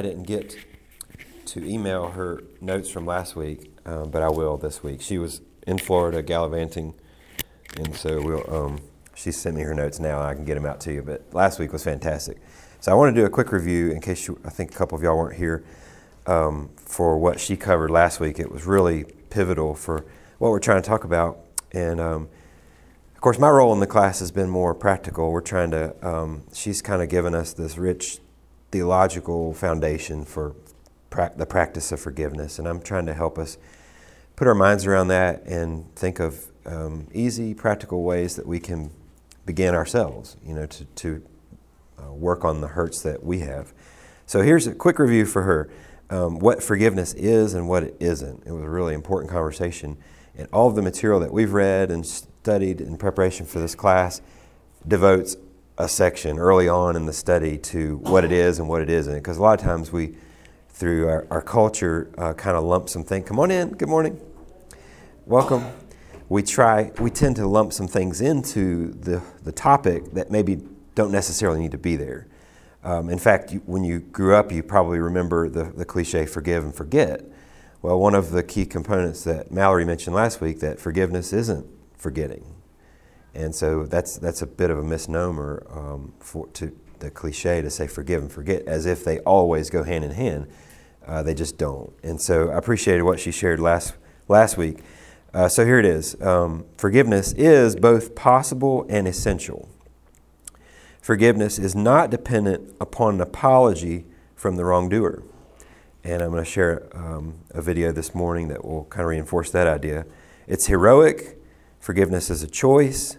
I didn't get to email her notes from last week, uh, but I will this week. She was in Florida gallivanting, and so we'll. Um, she sent me her notes now, and I can get them out to you. But last week was fantastic. So I want to do a quick review in case you, I think a couple of y'all weren't here um, for what she covered last week. It was really pivotal for what we're trying to talk about, and um, of course, my role in the class has been more practical. We're trying to. Um, she's kind of given us this rich theological foundation for pra- the practice of forgiveness. And I'm trying to help us put our minds around that and think of um, easy, practical ways that we can begin ourselves, you know, to, to uh, work on the hurts that we have. So here's a quick review for her um, what forgiveness is and what it isn't. It was a really important conversation. And all of the material that we've read and studied in preparation for this class devotes a section early on in the study to what it is and what it isn't. Because a lot of times we, through our, our culture, uh, kind of lump some things. Come on in. Good morning. Welcome. We try. We tend to lump some things into the the topic that maybe don't necessarily need to be there. Um, in fact, you, when you grew up, you probably remember the, the cliche "forgive and forget." Well, one of the key components that Mallory mentioned last week that forgiveness isn't forgetting. And so that's, that's a bit of a misnomer um, for, to the cliche to say forgive and forget as if they always go hand in hand. Uh, they just don't. And so I appreciated what she shared last, last week. Uh, so here it is um, Forgiveness is both possible and essential. Forgiveness is not dependent upon an apology from the wrongdoer. And I'm going to share um, a video this morning that will kind of reinforce that idea. It's heroic, forgiveness is a choice,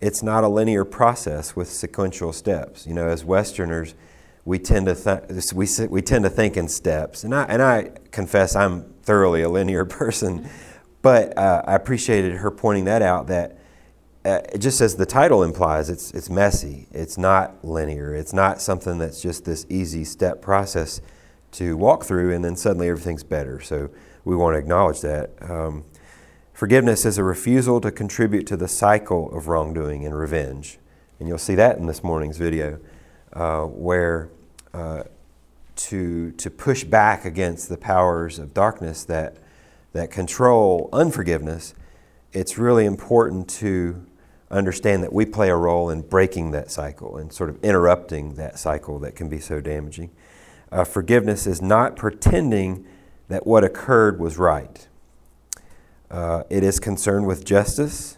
it's not a linear process with sequential steps. You know, as Westerners, we tend to th- we, we tend to think in steps, and I and I confess I'm thoroughly a linear person, but uh, I appreciated her pointing that out. That uh, just as the title implies, it's it's messy. It's not linear. It's not something that's just this easy step process to walk through, and then suddenly everything's better. So we want to acknowledge that. Um, Forgiveness is a refusal to contribute to the cycle of wrongdoing and revenge. And you'll see that in this morning's video, uh, where uh, to, to push back against the powers of darkness that, that control unforgiveness, it's really important to understand that we play a role in breaking that cycle and sort of interrupting that cycle that can be so damaging. Uh, forgiveness is not pretending that what occurred was right. Uh, it is concerned with justice.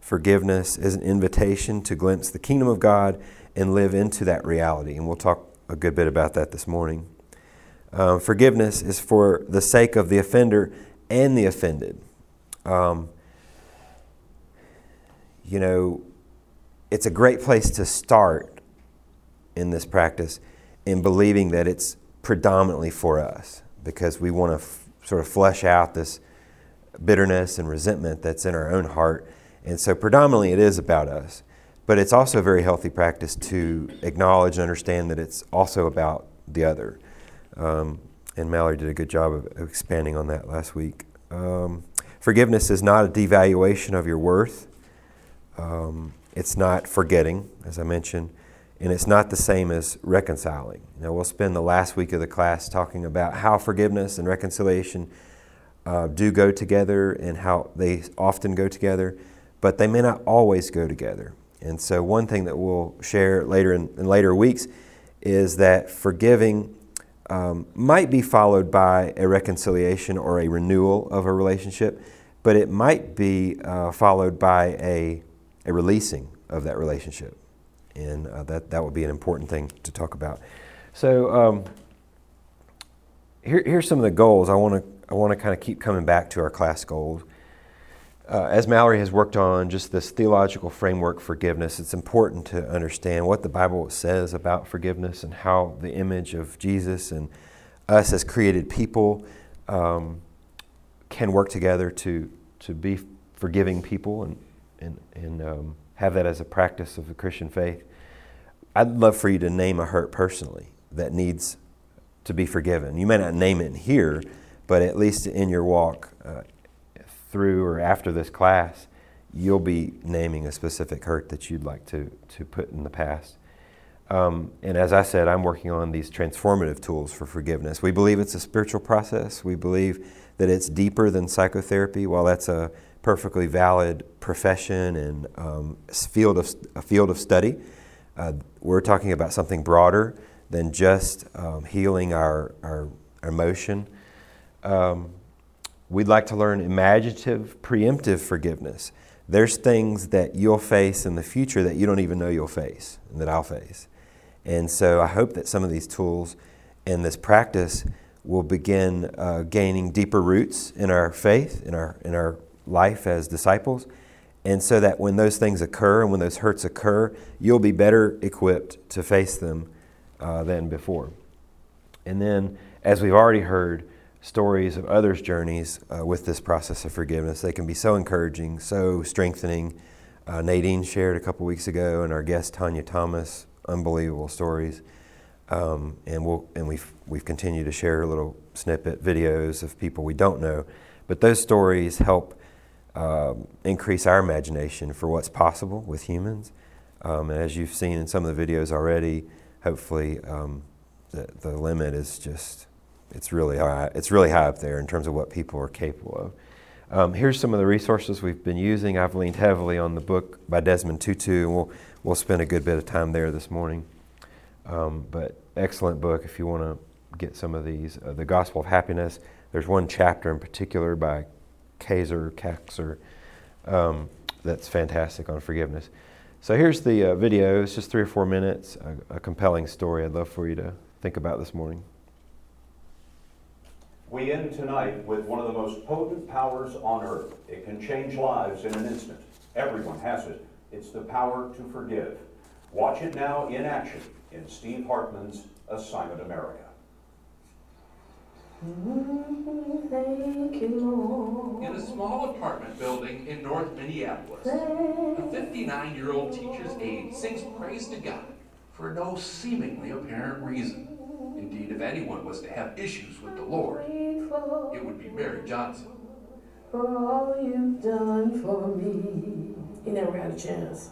Forgiveness is an invitation to glimpse the kingdom of God and live into that reality. And we'll talk a good bit about that this morning. Um, forgiveness is for the sake of the offender and the offended. Um, you know, it's a great place to start in this practice in believing that it's predominantly for us because we want to f- sort of flesh out this bitterness and resentment that's in our own heart. And so, predominantly, it is about us. But it's also a very healthy practice to acknowledge and understand that it's also about the other. Um, and Mallory did a good job of expanding on that last week. Um, forgiveness is not a devaluation of your worth. Um, it's not forgetting, as I mentioned, and it's not the same as reconciling. Now, we'll spend the last week of the class talking about how forgiveness and reconciliation uh, do go together and how they often go together, but they may not always go together. And so, one thing that we'll share later in, in later weeks is that forgiving um, might be followed by a reconciliation or a renewal of a relationship, but it might be uh, followed by a, a releasing of that relationship. And uh, that, that would be an important thing to talk about. So, um, here, here's some of the goals I want to I want to kind of keep coming back to our class goals. Uh, as Mallory has worked on just this theological framework forgiveness, it's important to understand what the Bible says about forgiveness and how the image of Jesus and us as created people um, can work together to, to be forgiving people and, and, and um, have that as a practice of the Christian faith. I'd love for you to name a hurt personally that needs to be forgiven. You may not name it here, but at least in your walk uh, through or after this class, you'll be naming a specific hurt that you'd like to, to put in the past. Um, and as I said, I'm working on these transformative tools for forgiveness. We believe it's a spiritual process. We believe that it's deeper than psychotherapy. While that's a perfectly valid profession and um, field of, a field of study, uh, we're talking about something broader than just um, healing our, our emotion. Um, we'd like to learn imaginative, preemptive forgiveness. There's things that you'll face in the future that you don't even know you'll face, and that I'll face. And so I hope that some of these tools and this practice will begin uh, gaining deeper roots in our faith, in our, in our life as disciples. And so that when those things occur and when those hurts occur, you'll be better equipped to face them uh, than before. And then, as we've already heard, stories of others' journeys uh, with this process of forgiveness, they can be so encouraging, so strengthening. Uh, Nadine shared a couple weeks ago, and our guest Tanya Thomas unbelievable stories. Um, and we'll, and we've, we've continued to share little snippet videos of people we don't know. But those stories help uh, increase our imagination for what's possible with humans. Um, and as you've seen in some of the videos already, hopefully um, the, the limit is just, it's really, high, it's really high up there in terms of what people are capable of. Um, here's some of the resources we've been using. I've leaned heavily on the book by Desmond Tutu, and we'll we'll spend a good bit of time there this morning. Um, but excellent book if you want to get some of these. Uh, the Gospel of Happiness. There's one chapter in particular by Kaiser Kaczor um, that's fantastic on forgiveness. So here's the uh, video. It's just three or four minutes. A, a compelling story. I'd love for you to think about this morning. We end tonight with one of the most potent powers on earth. It can change lives in an instant. Everyone has it. It's the power to forgive. Watch it now in action in Steve Hartman's Assignment America. In a small apartment building in North Minneapolis, a 59 year old teacher's aide sings praise to God for no seemingly apparent reason. Indeed, if anyone was to have issues with the Lord, it would be Mary Johnson. For all you've done for me. He never had a chance.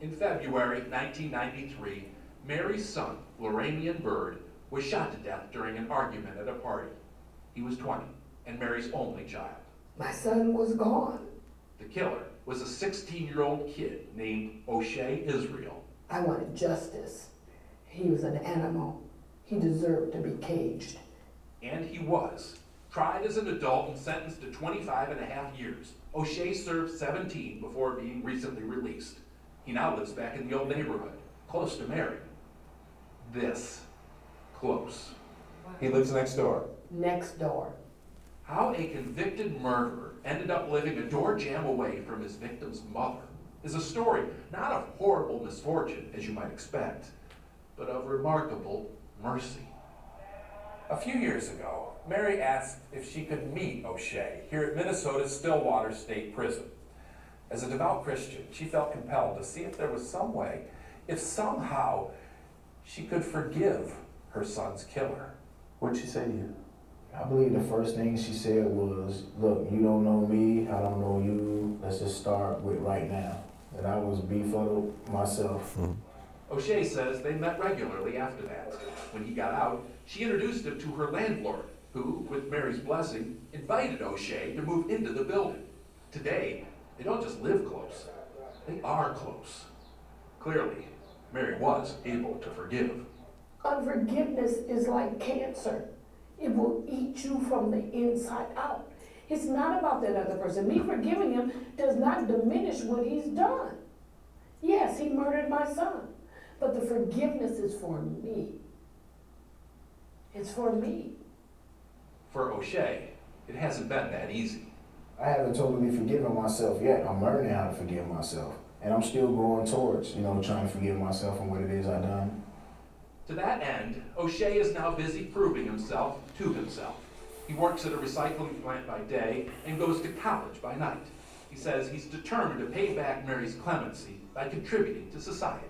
In February 1993, Mary's son, Laramiun Byrd, was shot to death during an argument at a party. He was 20 and Mary's only child. My son was gone. The killer was a 16 year old kid named O'Shea Israel. I wanted justice. He was an animal. He deserved to be caged. And he was. Tried as an adult and sentenced to 25 and a half years. O'Shea served 17 before being recently released. He now lives back in the old neighborhood, close to Mary. This close. He lives next door. Next door. How a convicted murderer ended up living a door jam away from his victim's mother is a story not of horrible misfortune, as you might expect, but of remarkable mercy. A few years ago, Mary asked if she could meet O'Shea here at Minnesota's Stillwater State Prison. As a devout Christian, she felt compelled to see if there was some way, if somehow she could forgive her son's killer. What'd she say to you? I believe the first thing she said was, Look, you don't know me, I don't know you, let's just start with right now. And I was befuddled myself. Mm-hmm. O'Shea says they met regularly after that. When he got out, she introduced him to her landlord, who, with Mary's blessing, invited O'Shea to move into the building. Today, they don't just live close, they are close. Clearly, Mary was able to forgive. Unforgiveness is like cancer. It will eat you from the inside out. It's not about that other person. Me forgiving him does not diminish what he's done. Yes, he murdered my son, but the forgiveness is for me. It's for me. For O'Shea, it hasn't been that easy. I haven't totally forgiven myself yet. I'm learning how to forgive myself. And I'm still going towards, you know, trying to forgive myself and what it is I've done. To that end, O'Shea is now busy proving himself to himself. He works at a recycling plant by day and goes to college by night. He says he's determined to pay back Mary's clemency by contributing to society.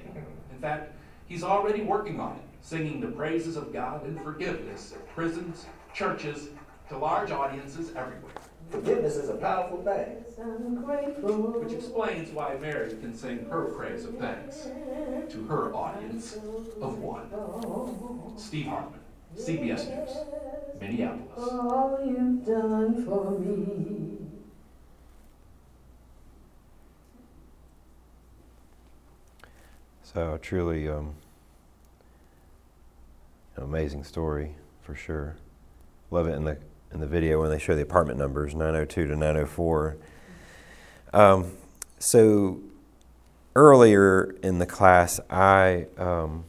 In fact, he's already working on it, singing the praises of God and forgiveness at prisons, churches, to large audiences everywhere. Forgiveness is a powerful thing. Which explains why Mary can sing her praise of thanks to her audience of one. Steve Hartman, CBS News, Minneapolis. All you've done for me. So truly um, an amazing story for sure. Love it in the in the video when they show the apartment numbers 902 to 904. Um, so earlier in the class, I um,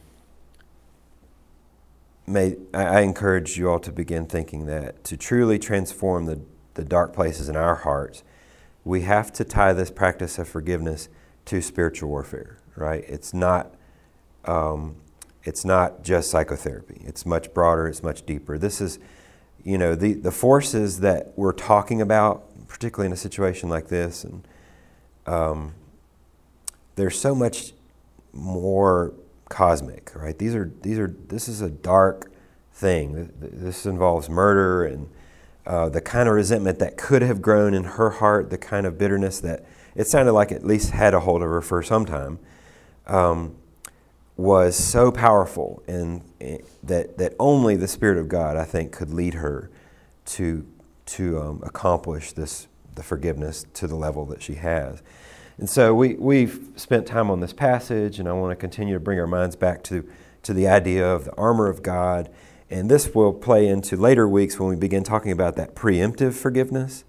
made I, I encouraged you all to begin thinking that to truly transform the the dark places in our hearts, we have to tie this practice of forgiveness to spiritual warfare. Right? It's not. Um, it's not just psychotherapy. It's much broader. It's much deeper. This is, you know, the the forces that we're talking about, particularly in a situation like this, and um, there's so much more cosmic, right? These are these are this is a dark thing. This involves murder and uh, the kind of resentment that could have grown in her heart, the kind of bitterness that it sounded like at least had a hold of her for some time, um, was so powerful and that that only the Spirit of God, I think, could lead her to to um, accomplish this the forgiveness to the level that she has. And so we, we've spent time on this passage, and I want to continue to bring our minds back to, to the idea of the armor of God. And this will play into later weeks when we begin talking about that preemptive forgiveness,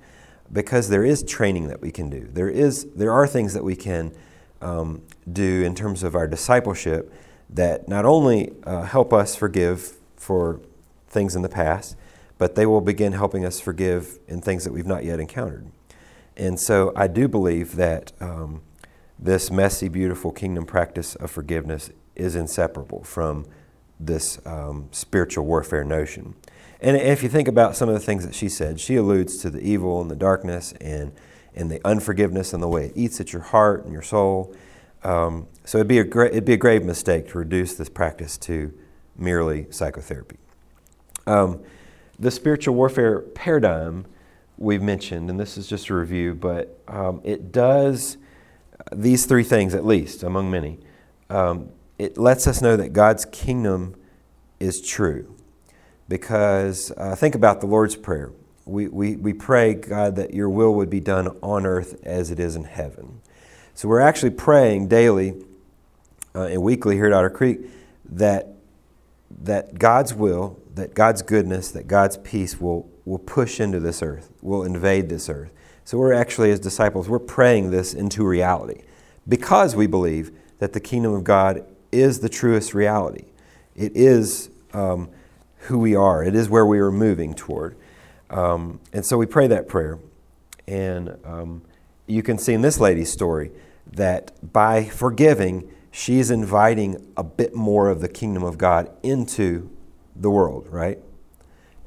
because there is training that we can do. There, is, there are things that we can um, do in terms of our discipleship that not only uh, help us forgive for things in the past, but they will begin helping us forgive in things that we've not yet encountered. And so I do believe that um, this messy, beautiful kingdom practice of forgiveness is inseparable from this um, spiritual warfare notion. And if you think about some of the things that she said, she alludes to the evil and the darkness and, and the unforgiveness and the way it eats at your heart and your soul. Um, so it'd be, a gra- it'd be a grave mistake to reduce this practice to merely psychotherapy. Um, the spiritual warfare paradigm we've mentioned, and this is just a review, but um, it does these three things at least, among many. Um, it lets us know that God's kingdom is true. Because uh, think about the Lord's Prayer. We, we, we pray, God, that your will would be done on earth as it is in heaven. So we're actually praying daily uh, and weekly here at Otter Creek that, that God's will, that God's goodness, that God's peace will will push into this earth, will invade this earth. So we're actually, as disciples, we're praying this into reality because we believe that the kingdom of God is the truest reality. It is um, who we are, it is where we are moving toward. Um, and so we pray that prayer. And um, you can see in this lady's story that by forgiving, she's inviting a bit more of the kingdom of God into the world, right?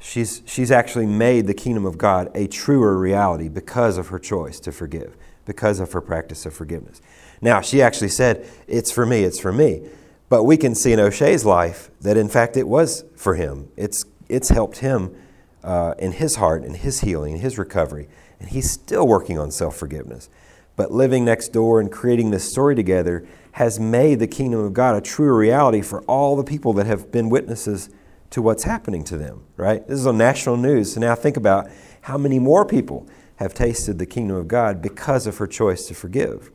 she's, she's actually made the kingdom of God a truer reality because of her choice to forgive, because of her practice of forgiveness. Now, she actually said, It's for me, it's for me. But we can see in O'Shea's life that, in fact, it was for him. It's, it's helped him uh, in his heart, in his healing, in his recovery. And he's still working on self forgiveness. But living next door and creating this story together has made the kingdom of God a truer reality for all the people that have been witnesses to what's happening to them, right? This is on national news. So now think about how many more people have tasted the kingdom of God because of her choice to forgive.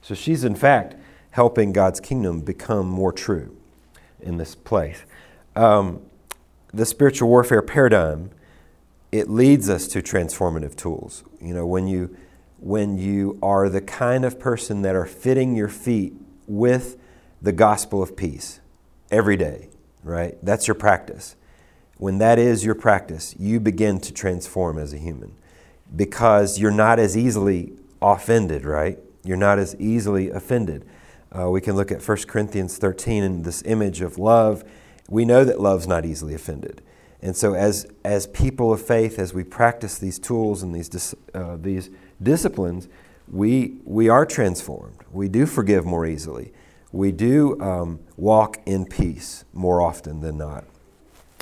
So she's, in fact, helping God's kingdom become more true in this place. Um, the spiritual warfare paradigm it leads us to transformative tools. You know, when you when you are the kind of person that are fitting your feet with the gospel of peace every day, right? That's your practice. When that is your practice, you begin to transform as a human because you're not as easily offended, right? You're not as easily offended. Uh, we can look at 1 Corinthians 13 and this image of love. We know that love's not easily offended. And so, as, as people of faith, as we practice these tools and these, uh, these disciplines, we, we are transformed. We do forgive more easily we do um, walk in peace more often than not.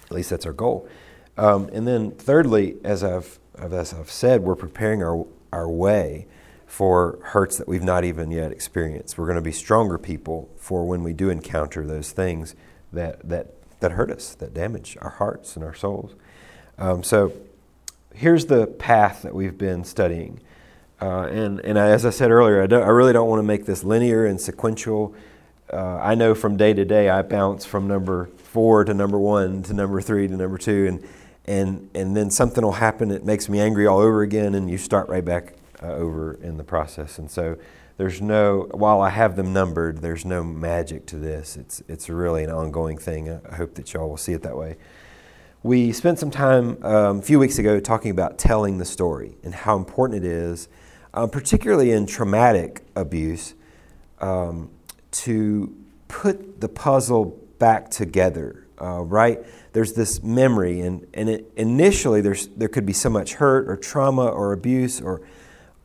At least that's our goal. Um, and then, thirdly, as I've, as I've said, we're preparing our, our way for hurts that we've not even yet experienced. We're going to be stronger people for when we do encounter those things that, that, that hurt us, that damage our hearts and our souls. Um, so, here's the path that we've been studying. Uh, and and I, as I said earlier, I, I, really don't want to make this linear and sequential. Uh, I know from day to day I bounce from number four to number one to number three to number two, and and and then something will happen that makes me angry all over again, and you start right back uh, over in the process. And so there's no while I have them numbered, there's no magic to this. It's it's really an ongoing thing. I hope that y'all will see it that way. We spent some time um, a few weeks ago talking about telling the story and how important it is um, particularly in traumatic abuse, um, to put the puzzle back together, uh, right? There's this memory, and, and it, initially there's, there could be so much hurt or trauma or abuse or,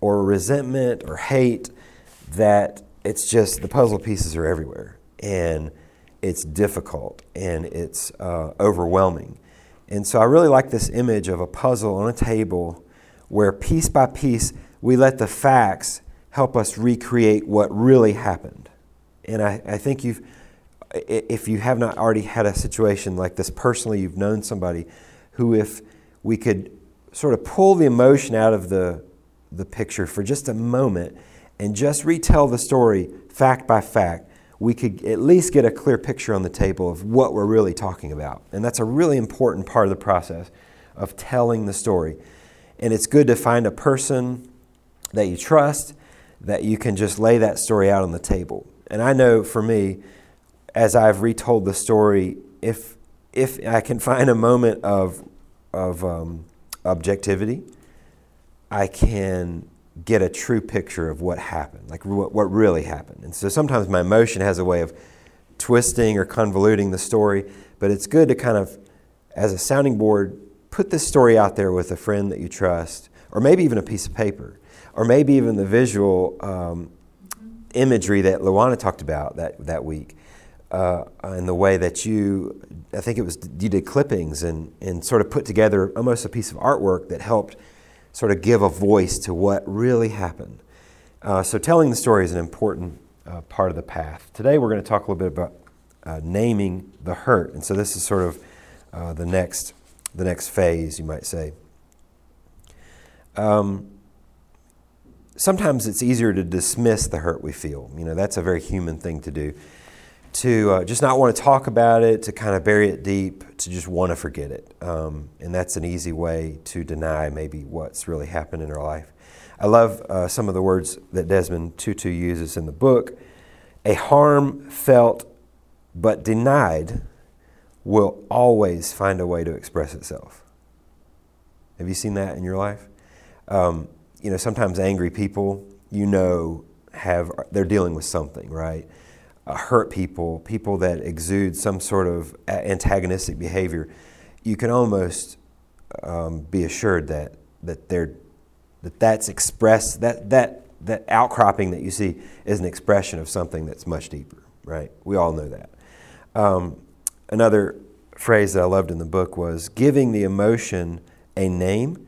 or resentment or hate that it's just the puzzle pieces are everywhere. And it's difficult and it's uh, overwhelming. And so I really like this image of a puzzle on a table where piece by piece we let the facts help us recreate what really happened. And I, I think you've, if you have not already had a situation like this personally, you've known somebody who, if we could sort of pull the emotion out of the, the picture for just a moment and just retell the story fact by fact, we could at least get a clear picture on the table of what we're really talking about. And that's a really important part of the process of telling the story. And it's good to find a person that you trust, that you can just lay that story out on the table. And I know for me, as I've retold the story, if if I can find a moment of of um, objectivity, I can get a true picture of what happened, like what, what really happened. And so sometimes my emotion has a way of twisting or convoluting the story, but it's good to kind of, as a sounding board, put this story out there with a friend that you trust, or maybe even a piece of paper, or maybe even the visual um, imagery that Luana talked about that, that week. Uh, in the way that you, I think it was, you did clippings and, and sort of put together almost a piece of artwork that helped sort of give a voice to what really happened. Uh, so, telling the story is an important uh, part of the path. Today, we're going to talk a little bit about uh, naming the hurt. And so, this is sort of uh, the, next, the next phase, you might say. Um, sometimes it's easier to dismiss the hurt we feel. You know, that's a very human thing to do. To uh, just not want to talk about it, to kind of bury it deep, to just want to forget it. Um, and that's an easy way to deny maybe what's really happened in our life. I love uh, some of the words that Desmond Tutu uses in the book. A harm felt but denied will always find a way to express itself. Have you seen that in your life? Um, you know, sometimes angry people, you know, have they're dealing with something, right? Uh, hurt people, people that exude some sort of antagonistic behavior, you can almost um, be assured that that they're that that's expressed that that that outcropping that you see is an expression of something that's much deeper, right? We all know that. Um, another phrase that I loved in the book was giving the emotion a name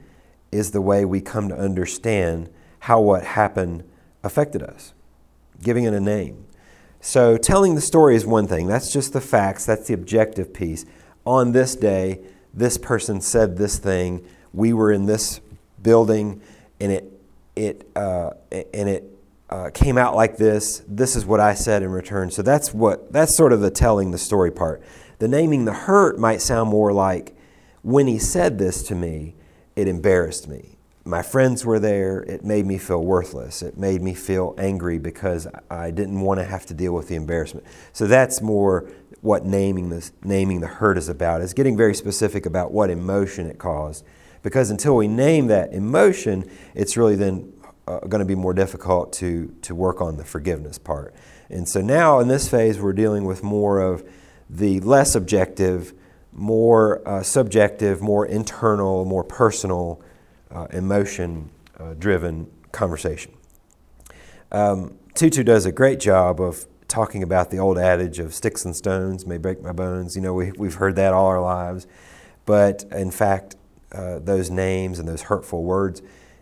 is the way we come to understand how what happened affected us, giving it a name. So, telling the story is one thing. That's just the facts, that's the objective piece. On this day, this person said this thing. We were in this building, and it, it, uh, and it uh, came out like this. This is what I said in return. So that's what that's sort of the telling the story part. The naming the hurt might sound more like when he said this to me, it embarrassed me. My friends were there. It made me feel worthless. It made me feel angry because I didn't want to have to deal with the embarrassment. So that's more what naming the, naming the hurt is about, is getting very specific about what emotion it caused. Because until we name that emotion, it's really then uh, going to be more difficult to, to work on the forgiveness part. And so now in this phase, we're dealing with more of the less objective, more uh, subjective, more internal, more personal, uh, emotion uh, driven conversation. Um, Tutu does a great job of talking about the old adage of sticks and stones may break my bones. You know, we, we've heard that all our lives. But in fact, uh, those names and those hurtful words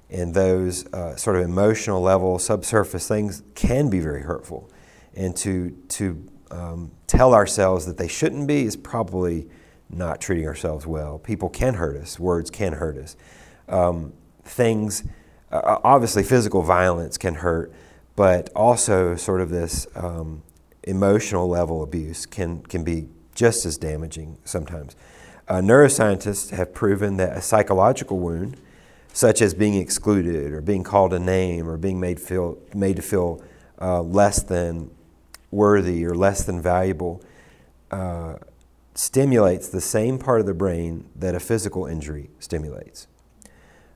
and those uh, sort of emotional level, subsurface things can be very hurtful. And to, to um, tell ourselves that they shouldn't be is probably not treating ourselves well. People can hurt us, words can hurt us. Um, things, uh, obviously, physical violence can hurt, but also sort of this um, emotional level abuse can, can be just as damaging sometimes. Uh, neuroscientists have proven that a psychological wound, such as being excluded or being called a name or being made, feel, made to feel uh, less than worthy or less than valuable, uh, stimulates the same part of the brain that a physical injury stimulates.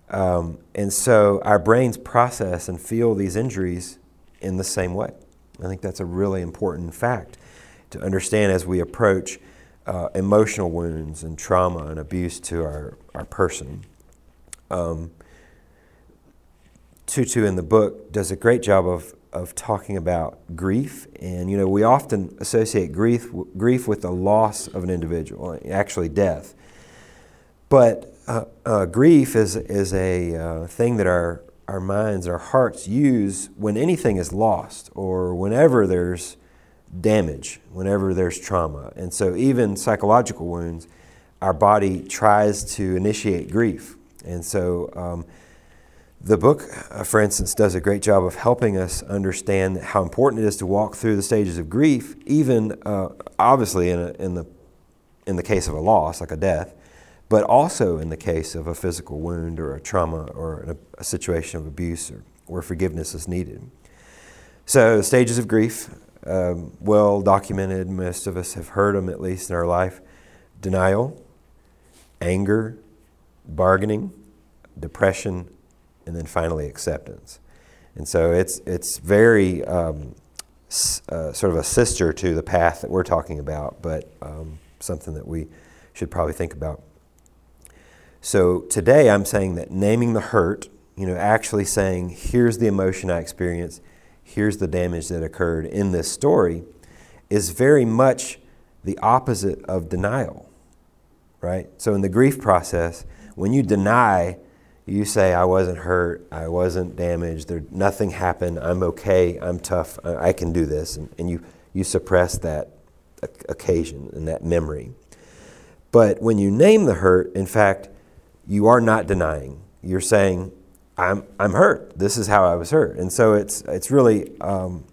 Um, and so our brains process and feel these injuries in the same way. I think that's a really important fact to understand as we approach uh, emotional wounds and trauma and abuse to our, our person. Um, Tutu in the book does a great job of, of talking about grief. And, you know, we often associate grief, grief with the loss of an individual, actually, death. But uh, uh, grief is, is a uh, thing that our, our minds, our hearts use when anything is lost or whenever there's damage, whenever there's trauma. And so, even psychological wounds, our body tries to initiate grief. And so, um, the book, uh, for instance, does a great job of helping us understand how important it is to walk through the stages of grief, even uh, obviously in, a, in, the, in the case of a loss, like a death, but also in the case of a physical wound or a trauma or a, a situation of abuse or where forgiveness is needed. So, stages of grief, um, well documented, most of us have heard them at least in our life denial, anger, bargaining, depression, and then finally acceptance. And so it's, it's very um, uh, sort of a sister to the path that we're talking about, but um, something that we should probably think about. So today I'm saying that naming the hurt, you know, actually saying, here's the emotion I experienced, here's the damage that occurred in this story, is very much the opposite of denial, right? So in the grief process, when you deny you say, I wasn't hurt, I wasn't damaged, there, nothing happened, I'm okay, I'm tough, I, I can do this, and, and you, you suppress that occasion and that memory. But when you name the hurt, in fact, you are not denying. You're saying, I'm, I'm hurt. This is how I was hurt. And so it's, it's really um,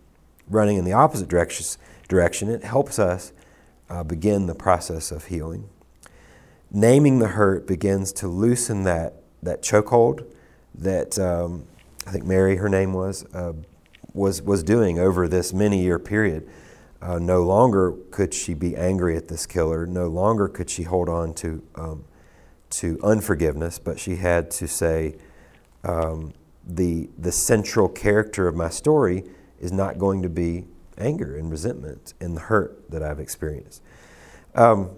running in the opposite direction. direction. It helps us uh, begin the process of healing. Naming the hurt begins to loosen that that chokehold that um, I think Mary, her name was, uh, was, was doing over this many year period. Uh, no longer could she be angry at this killer. No longer could she hold on to, um, to unforgiveness, but she had to say, um, the, the central character of my story is not going to be anger and resentment and the hurt that I've experienced. Um,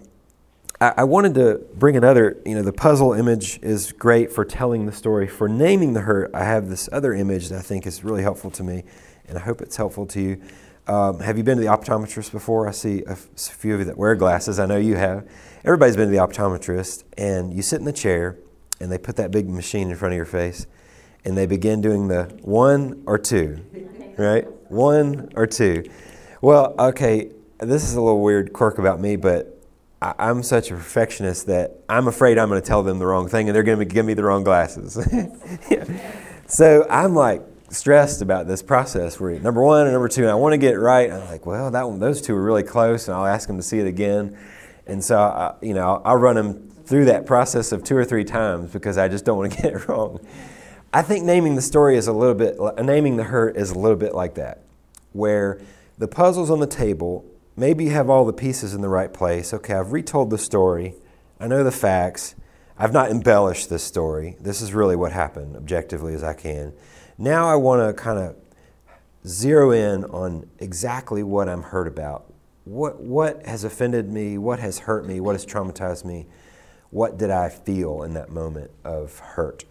I, wanted to bring another, you know, the puzzle image is great for telling the story. For naming the hurt, I have this other image that I think is really helpful to me, and I hope it's helpful to you. Um, have you been to the optometrist before? I see a, few of you that wear glasses. I know you have. Everybody's been to the optometrist, and you sit in the chair, and they put that big machine in front of your face, and they begin doing the one or two, right? One or two. Well, okay, this is a little weird quirk about me, but I, am such a perfectionist that I'm afraid I'm going to tell them the wrong thing and they're going to give me the wrong glasses. So I'm like stressed about this process where number one and number two, and I want to get it right. I'm like, well, that one, those two are really close, and I'll ask them to see it again. And so, I, you know, I'll run them through that process of two or three times because I just don't want to get it wrong. I think naming the story is a little bit, naming the hurt is a little bit like that, where the puzzle's on the table maybe you have all the pieces in the right place. Okay, I've retold the story. I know the facts. I've not embellished this story. This is really what happened, objectively as I can. Now I want to kind of zero in on exactly what I'm hurt about. What, what has offended me? What has hurt me? What has traumatized me? What did I feel in that moment of hurt?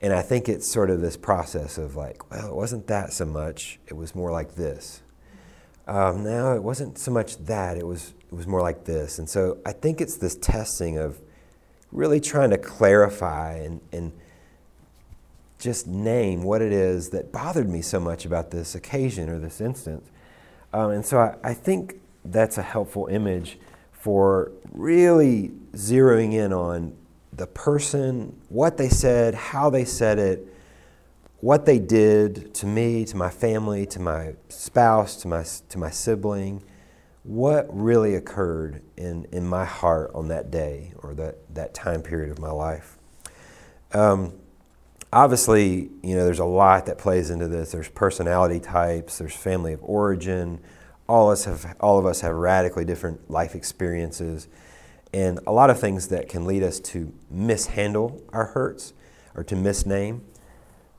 And I think it's sort of this process of like, well, it wasn't that so much. It was more like this um, no, it wasn't so much that. It was it was more like this. And so I think it's this testing of really trying to clarify and, and just name what it is that bothered me so much about this occasion or this instance. Um, and so I, I think that's a helpful image for really zeroing in on the person, what they said, how they said it, what they did to me, to my family, to my spouse, to my, to my sibling, what really occurred in, in my heart on that day or that, that time period of my life. Um, obviously, you know, there's a lot that plays into this. There's personality types, there's family of origin. All us have, all of us have radically different life experiences and a lot of things that can lead us to mishandle our hurts or to misname.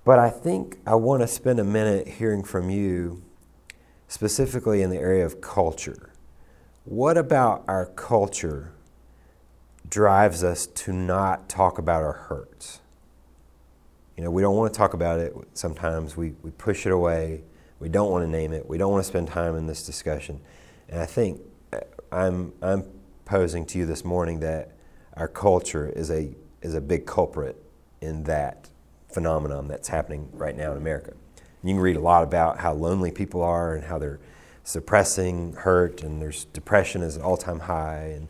But I think I want to spend a minute hearing from you specifically in the area of culture. What about our culture drives us to not talk about our hurts? You know, we don't want to talk about it sometimes. We, we push it away. We don't want to name it. We don't want to spend time in this discussion. And I think uh, I'm, I'm posing to you this morning that our culture is a, is a big culprit in that phenomenon that's happening right now in America. You can read a lot about how lonely people are and how they're suppressing hurt, and there's depression is an all time high, and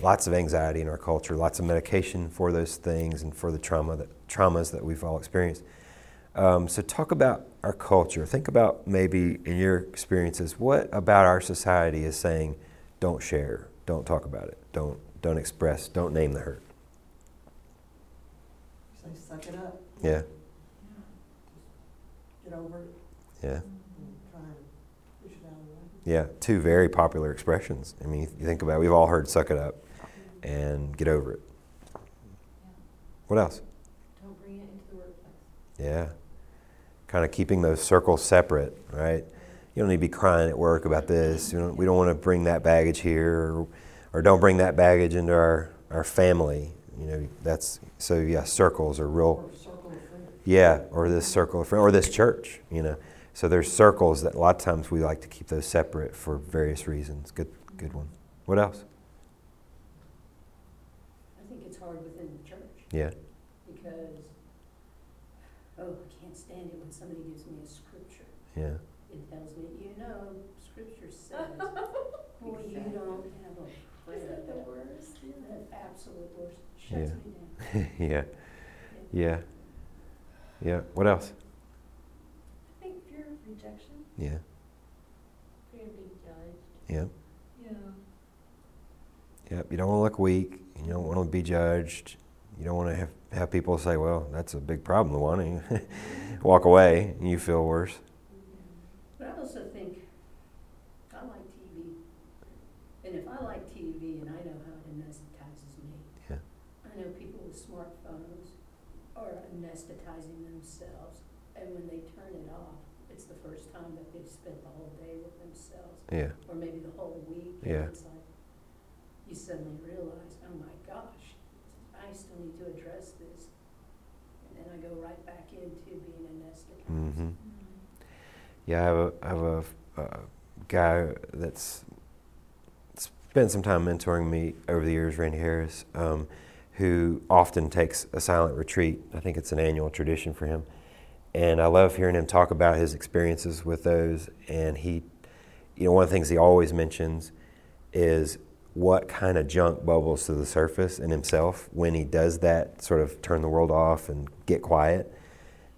lots of anxiety in our culture, lots of medication for those things and for the trauma that, traumas that we've all experienced. Um, so, talk about our culture. Think about maybe in your experiences, what about our society is saying, don't share, don't talk about it, don't, don't express, don't name the hurt. Say, suck it up, Yeah, get over it, yeah. and try and push it out of the way. Yeah, two very popular expressions. I mean, you think about it, we've all heard suck it up and get over it. What else? Don't bring it into the workplace. Yeah. Kind of keeping those circles separate, right? You don't need to be crying at work about this. You don't, we don't want to bring that baggage here, or, or don't bring that baggage into our, our family. You know, that's so yeah. Circles are real. Or circle of friends. Yeah, or this circle of friends, or this church. You know, so there's circles that a lot of times we like to keep those separate for various reasons. Good, good one. What else? I think it's hard within the church Yeah, because, oh, I can't stand it when somebody gives me a scripture. yeah, It tells me, you know, scripture says, boy, you don't have a prayer. Isn't that the that- worst? That absolute worst, Yeah. shuts me down. yeah, yeah, yeah. What else? I think fear of rejection, Yeah, fear of being judged. yeah, Yeah. yeah. You don't want to look weak. You don't want to be judged. You don't want to have, have people say, "Well, that's a big problem, Luana." Walk away, and you feel worse. But I also think, I like TV. And if I like TV and I know how it anesthetizes me. Yeah. I know people with smartphones are anesthetizing themselves, and when they turn it off, it's the first time that they've spent the whole day with themselves, Yeah, or maybe the whole week. and Yeah. It's like, you suddenly realize, oh my gosh, I still need to address this. And then I go right back into being anesthetized. hmm Yeah, I have a, I have a, uh guy that's spent some time mentoring me over the years, Randy Harris, um, who often takes a silent retreat. I think it's an annual tradition for him. And I love hearing him talk about his experiences with those. And he, you know, one of the things he always mentions is what kind of junk bubbles to the surface in himself when he does that, sort of turn the world off and get quiet.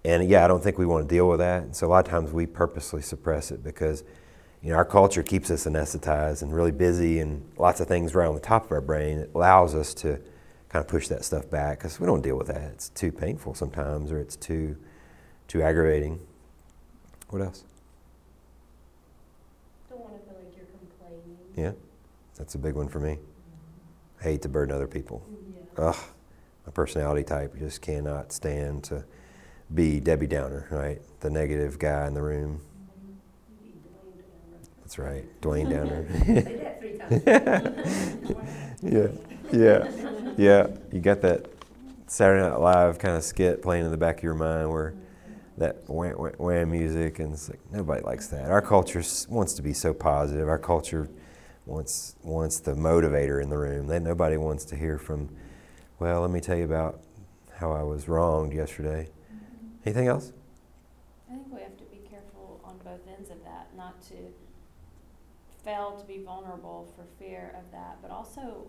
And yeah, I don't think we want to deal with that. And so a lot of times we purposely suppress it because, you know, our culture keeps us anesthetized and really busy and lots of things right on the top of our brain. It allows us to kind of push that stuff back because we don't deal with that. It's too painful sometimes or it's too, too aggravating. What else? Don't wanna feel like you're complaining. Yeah, that's a big one for me. I hate to burden other people. Yeah. Ugh, my personality type just cannot stand to be Debbie Downer, right? The negative guy in the room. Be Dwayne Downer. That's right, Dwayne Downer. Say that three times. yeah, yeah, yeah. You got that Saturday Night Live kind of skit playing in the back of your mind where that wham, wham, wham music, and it's like nobody likes that. Our culture wants to be so positive. Our culture wants wants the motivator in the room. That nobody wants to hear from. Well, let me tell you about how I was wronged yesterday. Anything else? I think we have to be careful on both ends of that, not to fail to be vulnerable for fear of that, but also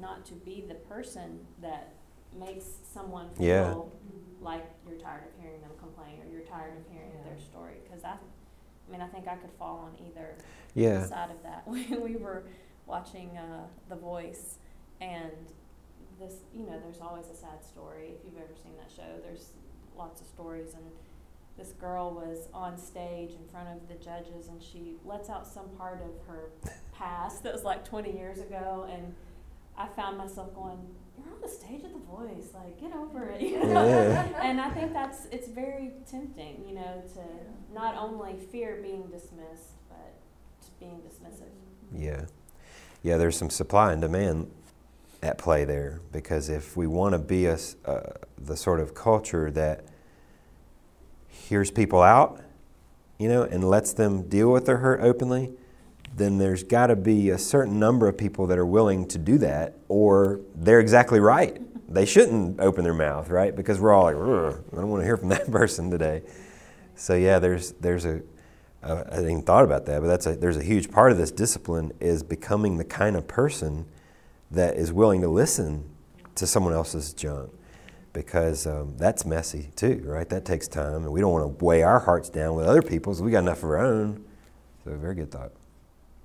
not to be the person that makes someone Yeah. feel like you're tired of hearing them complain or you're tired of hearing their story. Because I, I mean, I think I could fall on either Yeah. side of that. We, we were watching uh, The Voice, and this, you know, there's always a sad story. If you've ever seen that show, there's lots of stories. And this girl was on stage in front of the judges, and she lets out some part of her past that was like 20 years ago. And I found myself going, "You're on the stage of The Voice. Like, get over it." You know? Yeah. and I think that's it's very tempting, you know, to not only fear being dismissed, but to being dismissive. Yeah. Yeah, there's some supply and demand at play there because if we want to be a, s- uh, the sort of culture that hears people out, you know, and lets them deal with their hurt openly, then there's got to be a certain number of people that are willing to do that, or they're exactly right. They shouldn't open their mouth, right? Because we're all like, I don't want to hear from that person today. So yeah, there's there's a I hadn't even thought about that, but that's a, there's a huge part of this discipline is becoming the kind of person that is willing to listen to someone else's junk, because um, that's messy too, right? That takes time, and we don't want to weigh our hearts down with other people's. We got enough of our own. So very good thought.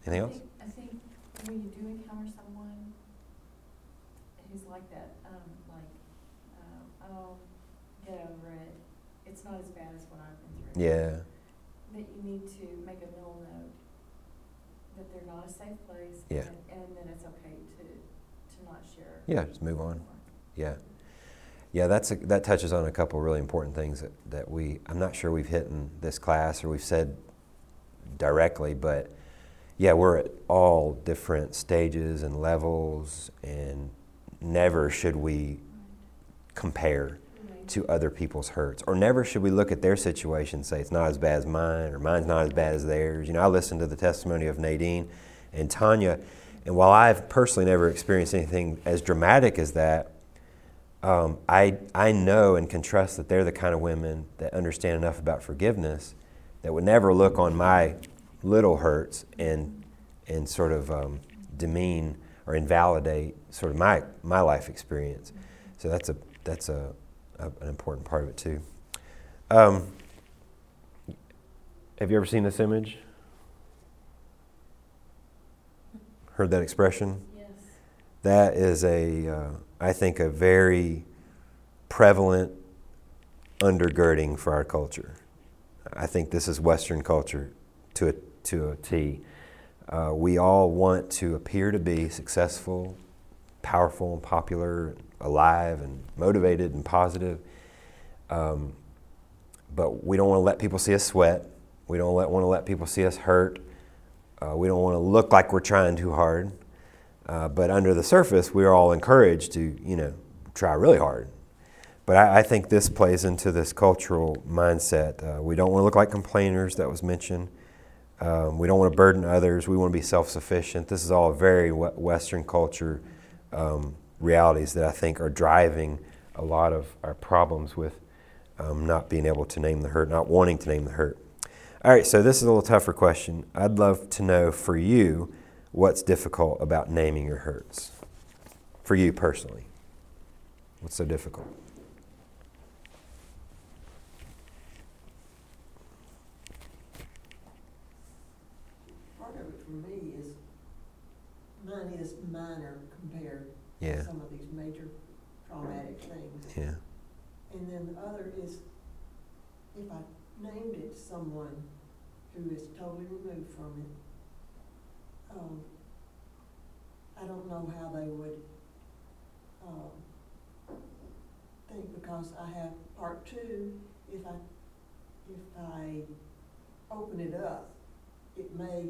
Anything I else? think- I think when you do encounter someone who's like that, um, like, um, oh, get over it, it's not as bad as what I've been through. Yeah. That you need to make a mental note that they're not a safe place. Yeah. And, and then it's okay to, to not share. Yeah, just move on. Yeah. Yeah, that's a, that touches on a couple really important things that, that we, I'm not sure we've hit in this class or we've said directly, but yeah, we're at all different stages and levels, and never should we compare to other people's hurts, or never should we look at their situation and say it's not as bad as mine, or mine's not as bad as theirs. You know, I listened to the testimony of Nadine and Tanya, and while I've personally never experienced anything as dramatic as that, um, I, I know and can trust that they're the kind of women that understand enough about forgiveness that would never look on my little hurts and, and sort of um, demean or invalidate sort of my, my life experience. So that's, a, that's a, a, an important part of it too. Um, have you ever seen this image? Heard that expression? Yes. That is a, uh, I think, a very prevalent undergirding for our culture. I think this is Western culture to a, to a T. Uh, we all want to appear to be successful, powerful, and popular, alive, and motivated and positive. Um, but we don't want to let people see us sweat. We don't let, want to let people see us hurt. Uh, we don't want to look like we're trying too hard. Uh, but under the surface, we're all encouraged to, you know, try really hard. But I, I think this plays into this cultural mindset. Uh, we don't want to look like complainers, that was mentioned. Um, we don't want to burden others. We want to be self sufficient. This is all very Western culture um, realities that I think are driving a lot of our problems with um, not being able to name the hurt, not wanting to name the hurt. All right, so this is a little tougher question. I'd love to know for you what's difficult about naming your hurts. For you personally, what's so difficult? Part of it for me is, mine is minor compared Yeah. to some of these major traumatic things. Yeah. And then the other is, if I named it to someone who is totally removed from it, um, I don't know how they would, um, think, because I have part two, if I, if I open it up, it may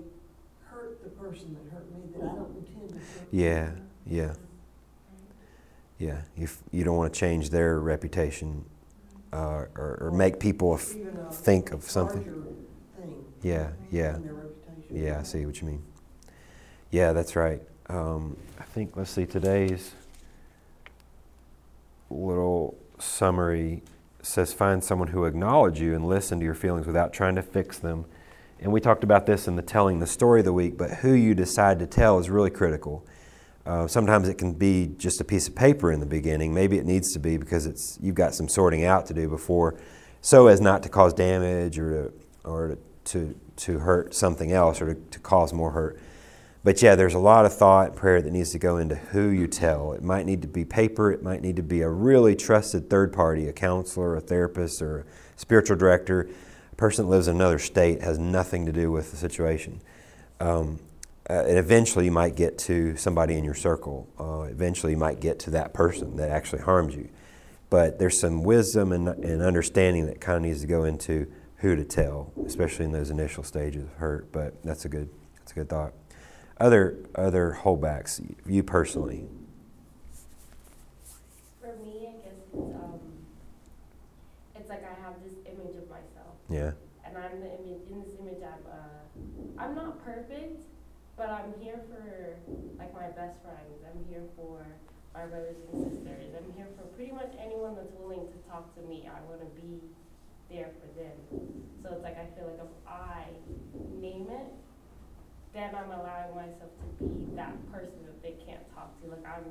hurt the person that hurt me that I don't intend to hurt. Yeah, yeah. Yeah, you, f- you don't want to change their reputation uh, or, or make people f- think of something. thing Yeah, yeah. Yeah, I see what you mean. Yeah, that's right. Um, I think, let's see, today's little summary says find someone who acknowledge you and listen to your feelings without trying to fix them. And we talked about this in the telling the story of the week, but who you decide to tell is really critical. Uh, sometimes it can be just a piece of paper in the beginning. Maybe it needs to be because it's you've got some sorting out to do before, so as not to cause damage or to, or to, to, hurt something else or to, to cause more hurt. But yeah, there's a lot of thought and prayer that needs to go into who you tell. It might need to be paper, it might need to be a really trusted third party, a counselor, a therapist, or a spiritual director. Person that lives in another state has nothing to do with the situation. Um, uh, and eventually you might get to somebody in your circle. Uh, eventually you might get to that person that actually harms you. But there's some wisdom and, and understanding that kind of needs to go into who to tell, especially in those initial stages of hurt. But that's a good, that's a good thought. Other other holdbacks, you personally. For me, I guess it's, um, it's like I have this image of myself, Yeah. and I'm the image, in this image, I'm, uh, I'm not perfect, but I'm here for, like, my best friends, I'm here for my brothers and sisters, I'm here for pretty much anyone that's willing to talk to me, I wanna be there for them. So it's like, I feel like if I name it, then I'm allowing myself to be that person that they can't talk to, like, I'm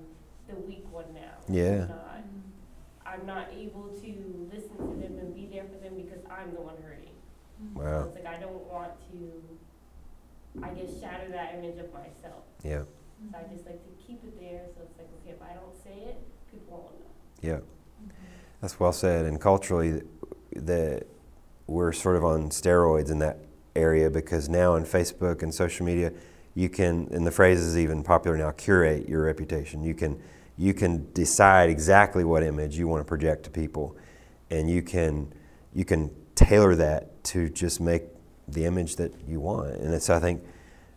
the weak one now. Yeah. I'm not, I'm not able to listen to them and be there for them because I'm the one hurting. So Wow. it's like I don't want to, I guess, shatter that image of myself. Yeah. So I just like to keep it there. So it's like, okay, if I don't say it, people won't know. Yeah. Mm-hmm. That's well said. And culturally, that we're sort of on steroids in that area because now on Facebook and social media, you can, and the phrase is even popular now, curate your reputation. You can, you can decide exactly what image you want to project to people, and you can, you can tailor that to just make the image that you want. And it's, I think,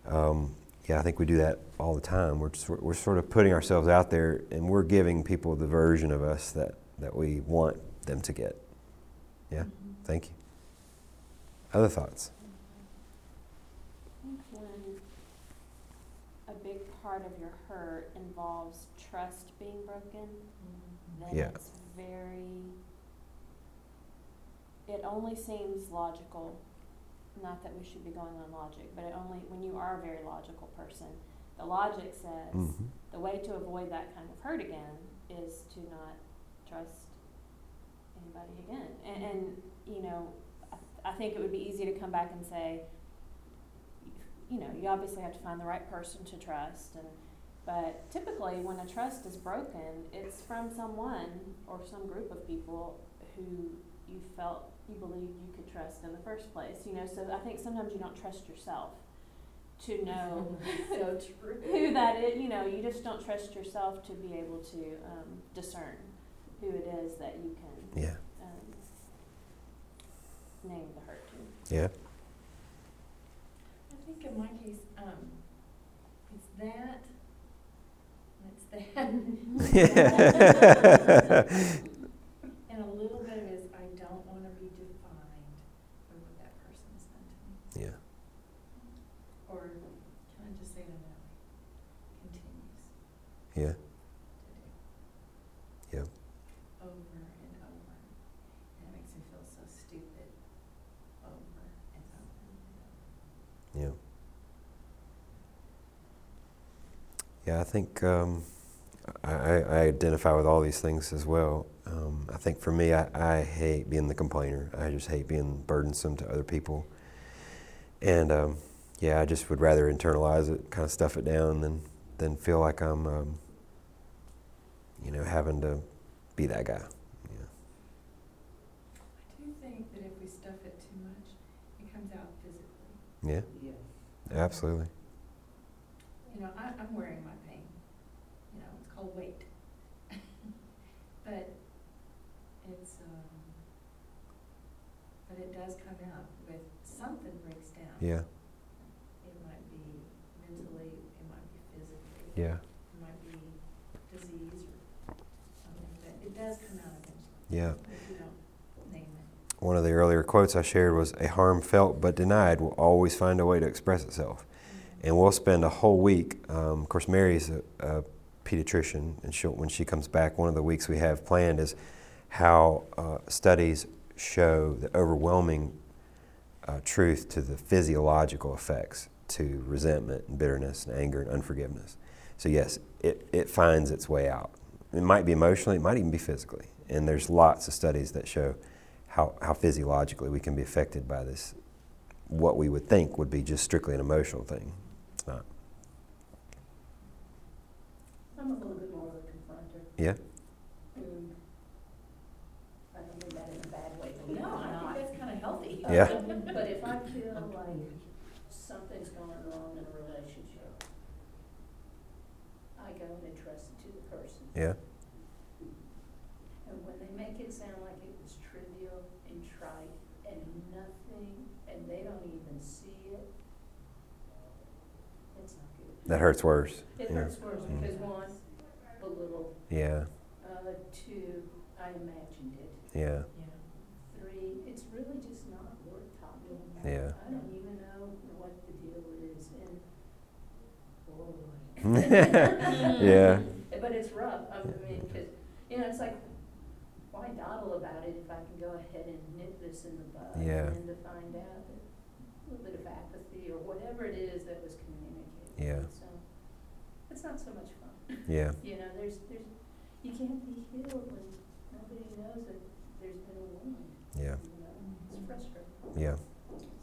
um, yeah, I think we do that all the time. We're, just, we're sort of putting ourselves out there, and we're giving people the version of us that, that we want them to get. Yeah, thank you. Other thoughts? I think when a big part of your hurt involves trust being broken, then Yeah. it's very. It only seems logical, not that we should be going on logic, but it only when you are a very logical person, the logic says Mhm. the way to avoid that kind of hurt again is to not trust anybody again. And, and you know, I, I think it would be easy to come back and say, you know, you obviously have to find the right person to trust and but typically when a trust is broken, it's from someone or some group of people who you felt you believed you could trust in the first place. You know, so I think sometimes you don't trust yourself to know So true. who that is. You know, you just don't trust yourself to be able to um, discern who it is that you can Yeah. um, name the hurt to. Yeah. I think in my case, um, it's that, and. And a little bit of it is I don't wanna be defined by what that person's done to me. yeah. Or, can I just say it another way? Continues Yeah. to do. Over and over. And it makes me feel so stupid over and over. Yeah. Yeah, I think um, I, I I identify with all these things as well. Um, I think for me, I, I hate being the complainer. I just hate being burdensome to other people. And um, yeah, I just would rather internalize it, kind of stuff it down, than than feel like I'm, um, you know, having to be that guy. Yeah. I do think that if we stuff it too much, it comes out physically. Yeah. Absolutely. You know, I, I'm wearing my pain. You know, it's called weight. but it's, um, but it does come out with something breaks down. Yeah. It might be mentally, it might be physically, Yeah. it might be disease or something, but it does come out eventually. Yeah. If you don't name it. One of the earlier quotes I shared was, "A harm felt but denied will always find a way to express itself." and we'll spend a whole week. Um, of course, Mary's a, a pediatrician, and she'll, when she comes back, one of the weeks we have planned is how uh, studies show the overwhelming uh, truth to the physiological effects to resentment and bitterness and anger and unforgiveness. So, yes, it, it finds its way out. It might be emotionally, it might even be physically. And there's lots of studies that show how, how physiologically we can be affected by this, what we would think would be just strictly an emotional thing. It's not. I'm a little bit more of a confronter. Yeah? Mm. I don't mean that in a bad way. but No, I'm I not. think that's kind of healthy. Yeah. But if I feel like something's going wrong in a relationship, I go and address it to the person. Yeah? And when they make it sound like it was trivial and trite and nothing, and they don't even see it, it's not good. That hurts worse. It yeah. hurts worse Mm. because one, belittle, Yeah, uh, two, I imagined it. yeah, Three, it's really just not worth talking about. Yeah. I don't even know what the deal is and, boy. yeah, But it's rough, I mean, cause, you know, it's like, why dawdle about it if I can go ahead and nip this in the bud? Yeah. And then to find out that a little bit of apathy or whatever it is that was communicated. Yeah. So, it's not so much fun. yeah, You know, there's, there's, you can't be healed when nobody knows that there's been a wound, yeah, you know, it's mm-hmm. frustrating. yeah.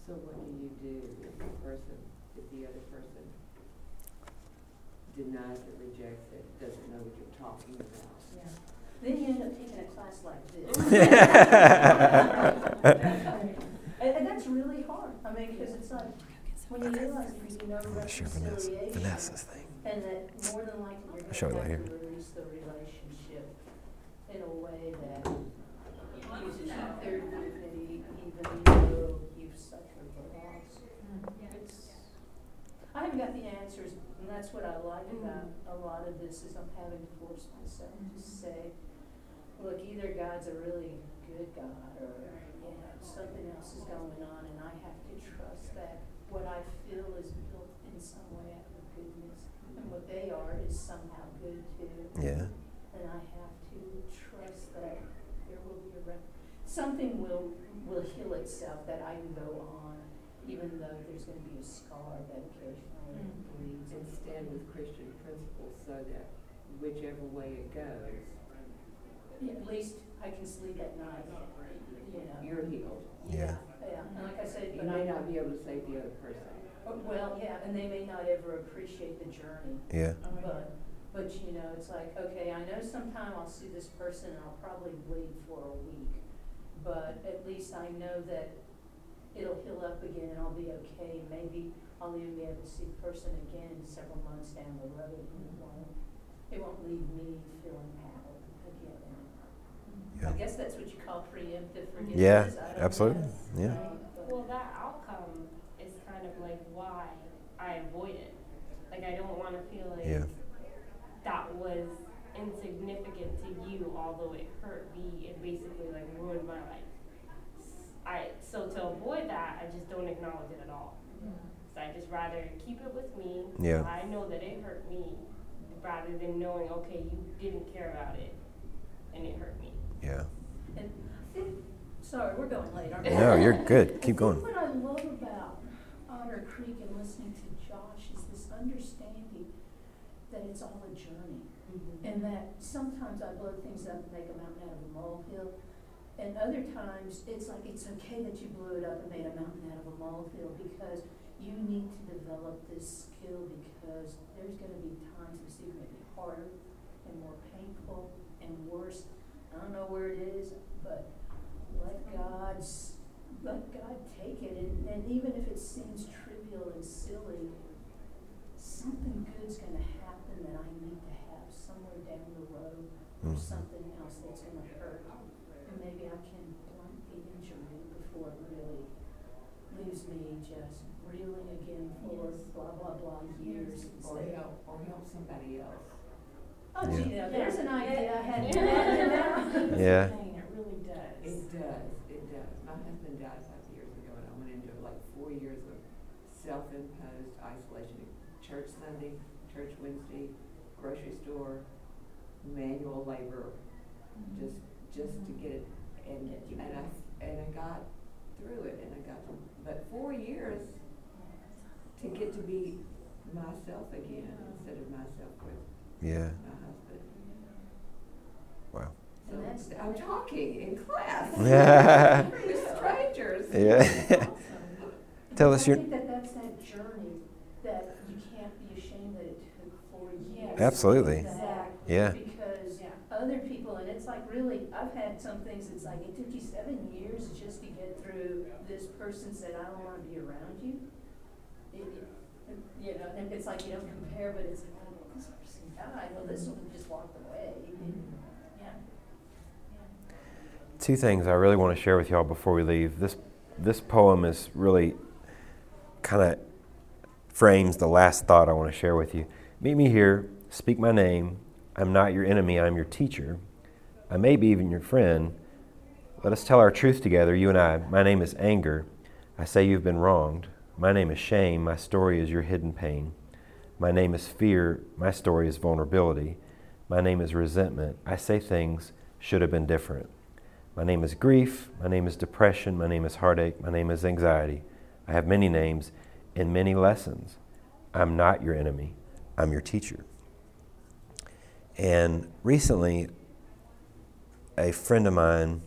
So what do you do if the person, if the other person denies it, rejects it, doesn't know what you're talking about? Yeah. Then you end up taking a class like this. And, and that's really hard, I mean, cause it's like, when you realize if you do no I'm gonna share Vanessa, Vanessa's thing. and that more than likely you're Show gonna that have here. to release the relationship in a way that you uses their dignity, even though you've suffered the loss. Mm, it's, I haven't got the answers, and that's what I like mm. about a lot of this, is I'm having to force myself to mm-hmm. say, look, either God's a really good God, or, you know, something else is going on, and I have to trust that what I feel is built in some way out of goodness, and what they are is somehow good too. Yeah, And I have to trust that there will be a rec- something will, will heal itself, that I can go on, even though there's gonna be a scar that occasionally mm. bleeds. And stand with Christian principles so that whichever way it goes, Yeah, At least I can sleep at night, you know. you're healed. Yeah. Yeah, and like I said, You but may I, not be able to save the other person. Oh, well, yeah, and they may not ever appreciate the journey. yeah, But, but you know, it's like, okay, I know sometime I'll see this person and I'll probably bleed for a week. But at least I know that it'll heal up again and I'll be okay. Maybe I'll even be able to see the person again several months down the road and it won't, it won't leave me feeling out again. Yeah. I guess that's what you call preemptive forgiveness. yeah, I don't absolutely, yeah, But- Well, that outcome is kind of like why I avoid it. Like, I don't want to feel like Yeah. that was insignificant to you, although it hurt me and basically like ruined my life. I so to avoid that, I just don't acknowledge it at all. Mm-hmm. So I just rather keep it with me. Yeah. I know that it hurt me, rather than knowing okay, you didn't care about it, and it hurt me. Yeah. And think, sorry, we're going late, aren't we? No, you're good. Keep I going. think what I love about Otter Creek and listening to Josh is this understanding that it's all a journey. Mm-hmm. And that sometimes I blow things up and make a mountain out of a molehill. And other times, it's like, it's okay that you blew it up and made a mountain out of a molehill because you need to develop this skill because there's gonna be times it's even gonna be harder and more painful and worse. I don't know where it is, but let God's, let God take it, and, and even if it seems trivial and silly, something good's gonna happen that I need to have somewhere down the road, or Mhm. something else that's gonna hurt. And maybe I can blunt the injury before it really leaves me just reeling again for blah, blah, blah years Or instead of. help, or help somebody else. Oh, gee, now, there's an idea I hadn't Yeah. imagined now. Yeah. It really does. It does, it does. My husband died five years ago and I went into like four years of self-imposed isolation church Sunday, church Wednesday, grocery store, manual labor, mm-hmm. just, just to mm-hmm. get it, and, and I, and I got through it, and I got, but four years to get to be myself again, instead of myself with Yeah. Uh, my husband. Wow. So I'm talking in class. Yeah. With strangers. Yeah. Tell us I your. think that that's that journey that you can't be ashamed that it took four years. Absolutely. Exactly. Yeah. Because other people, and it's like really, I've had some things, it's like, it took you seven years just to get through, this person said, I don't wanna be around you. It- it- You know, and it's like you don't compare, but it's like, oh, this well, this one just walked away. Mm-hmm. Yeah. two things I really want to share with y'all before we leave. This this poem is really kind of frames the last thought I want to share with you. Meet me here, speak my name. I'm not your enemy, I'm your teacher. I may be even your friend. Let us tell our truth together, you and I. My name is anger. I say you've been wronged. My name is shame. My story is your hidden pain. My name is fear. My story is vulnerability. My name is resentment. I say things should have been different. My name is grief. My name is depression. My name is heartache. My name is anxiety. I have many names and many lessons. I'm not your enemy. I'm your teacher. And recently, a friend of mine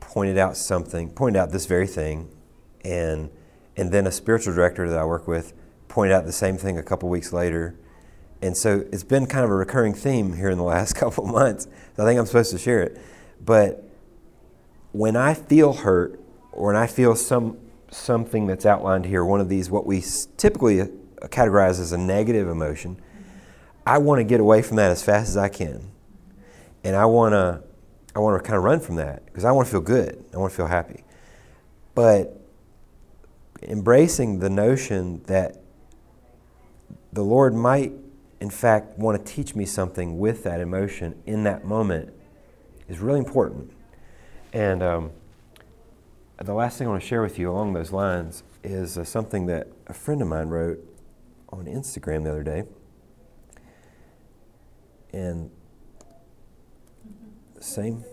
pointed out something, pointed out this very thing, and and then a spiritual director that I work with pointed out the same thing a couple weeks later. And so it's been kind of a recurring theme here in the last couple months. So I think I'm supposed to share it. But when I feel hurt or when I feel some something that's outlined here, one of these what we typically uh, categorize as a negative emotion, I want to get away from that as fast as I can. And I want to I want to kind of run from that because I want to feel good. I want to feel happy. But embracing the notion that the Lord might, in fact, want to teach me something with that emotion in that moment is really important. And um, the last thing I want to share with you along those lines is uh, something that a friend of mine wrote on Instagram the other day. And the same.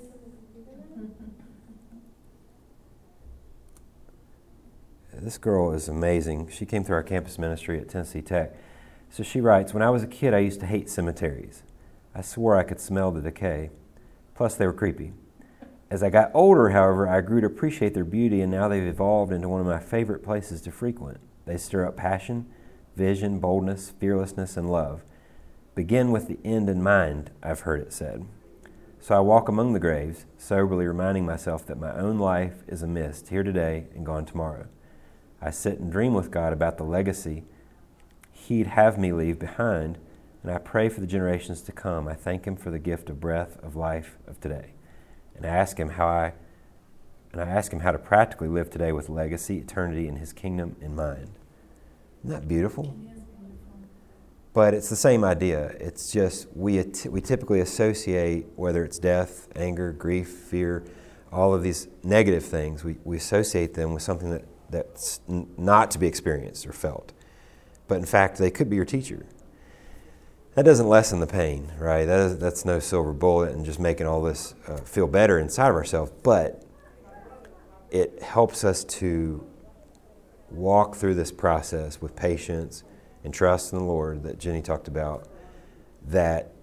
This girl is amazing. She came through our campus ministry at Tennessee Tech. So she writes When I was a kid, I used to hate cemeteries. I swore I could smell the decay. Plus, they were creepy. As I got older, however, I grew to appreciate their beauty, and now they've evolved into one of my favorite places to frequent. They stir up passion, vision, boldness, fearlessness, and love. Begin with the end in mind, I've heard it said. So I walk among the graves, soberly reminding myself that my own life is a mist, here today and gone tomorrow. I sit and dream with God about the legacy He'd have me leave behind, and I pray for the generations to come. I thank Him for the gift of breath, of life, of today. And I ask Him how I and I ask Him how to practically live today with legacy, eternity, and His kingdom in mind. Isn't that beautiful? But it's the same idea. It's just we, we typically associate whether it's death, anger, grief, fear, all of these negative things, we, we associate them with something that, that's n- not to be experienced or felt. But in fact, they could be your teacher. That doesn't lessen the pain, right? That is, that's no silver bullet and just making all this uh, feel better inside of ourselves. But it helps us to walk through this process with patience and trust in the Lord that Jenny talked about, that,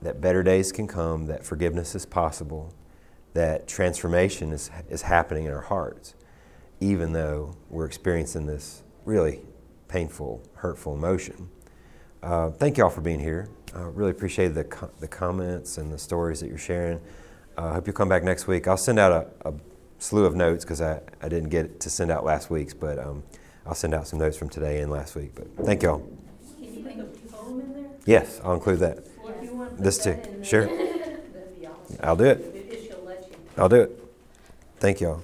that better days can come, that forgiveness is possible, that transformation is, is happening in our hearts, even though we're experiencing this really painful, hurtful emotion. Uh, thank you all for being here. I really appreciate the, co- the comments and the stories that you're sharing. I uh, hope you'll come back next week. I'll send out a, a slew of notes because I, I didn't get to send out last week's, but um, I'll send out some notes from today and last week. But thank you all. Can you think of a poem in there? Yes, I'll include that. Well, if you want to This too. Sure. Awesome. I'll do it. If she'll let you. I'll do it. Thank you all.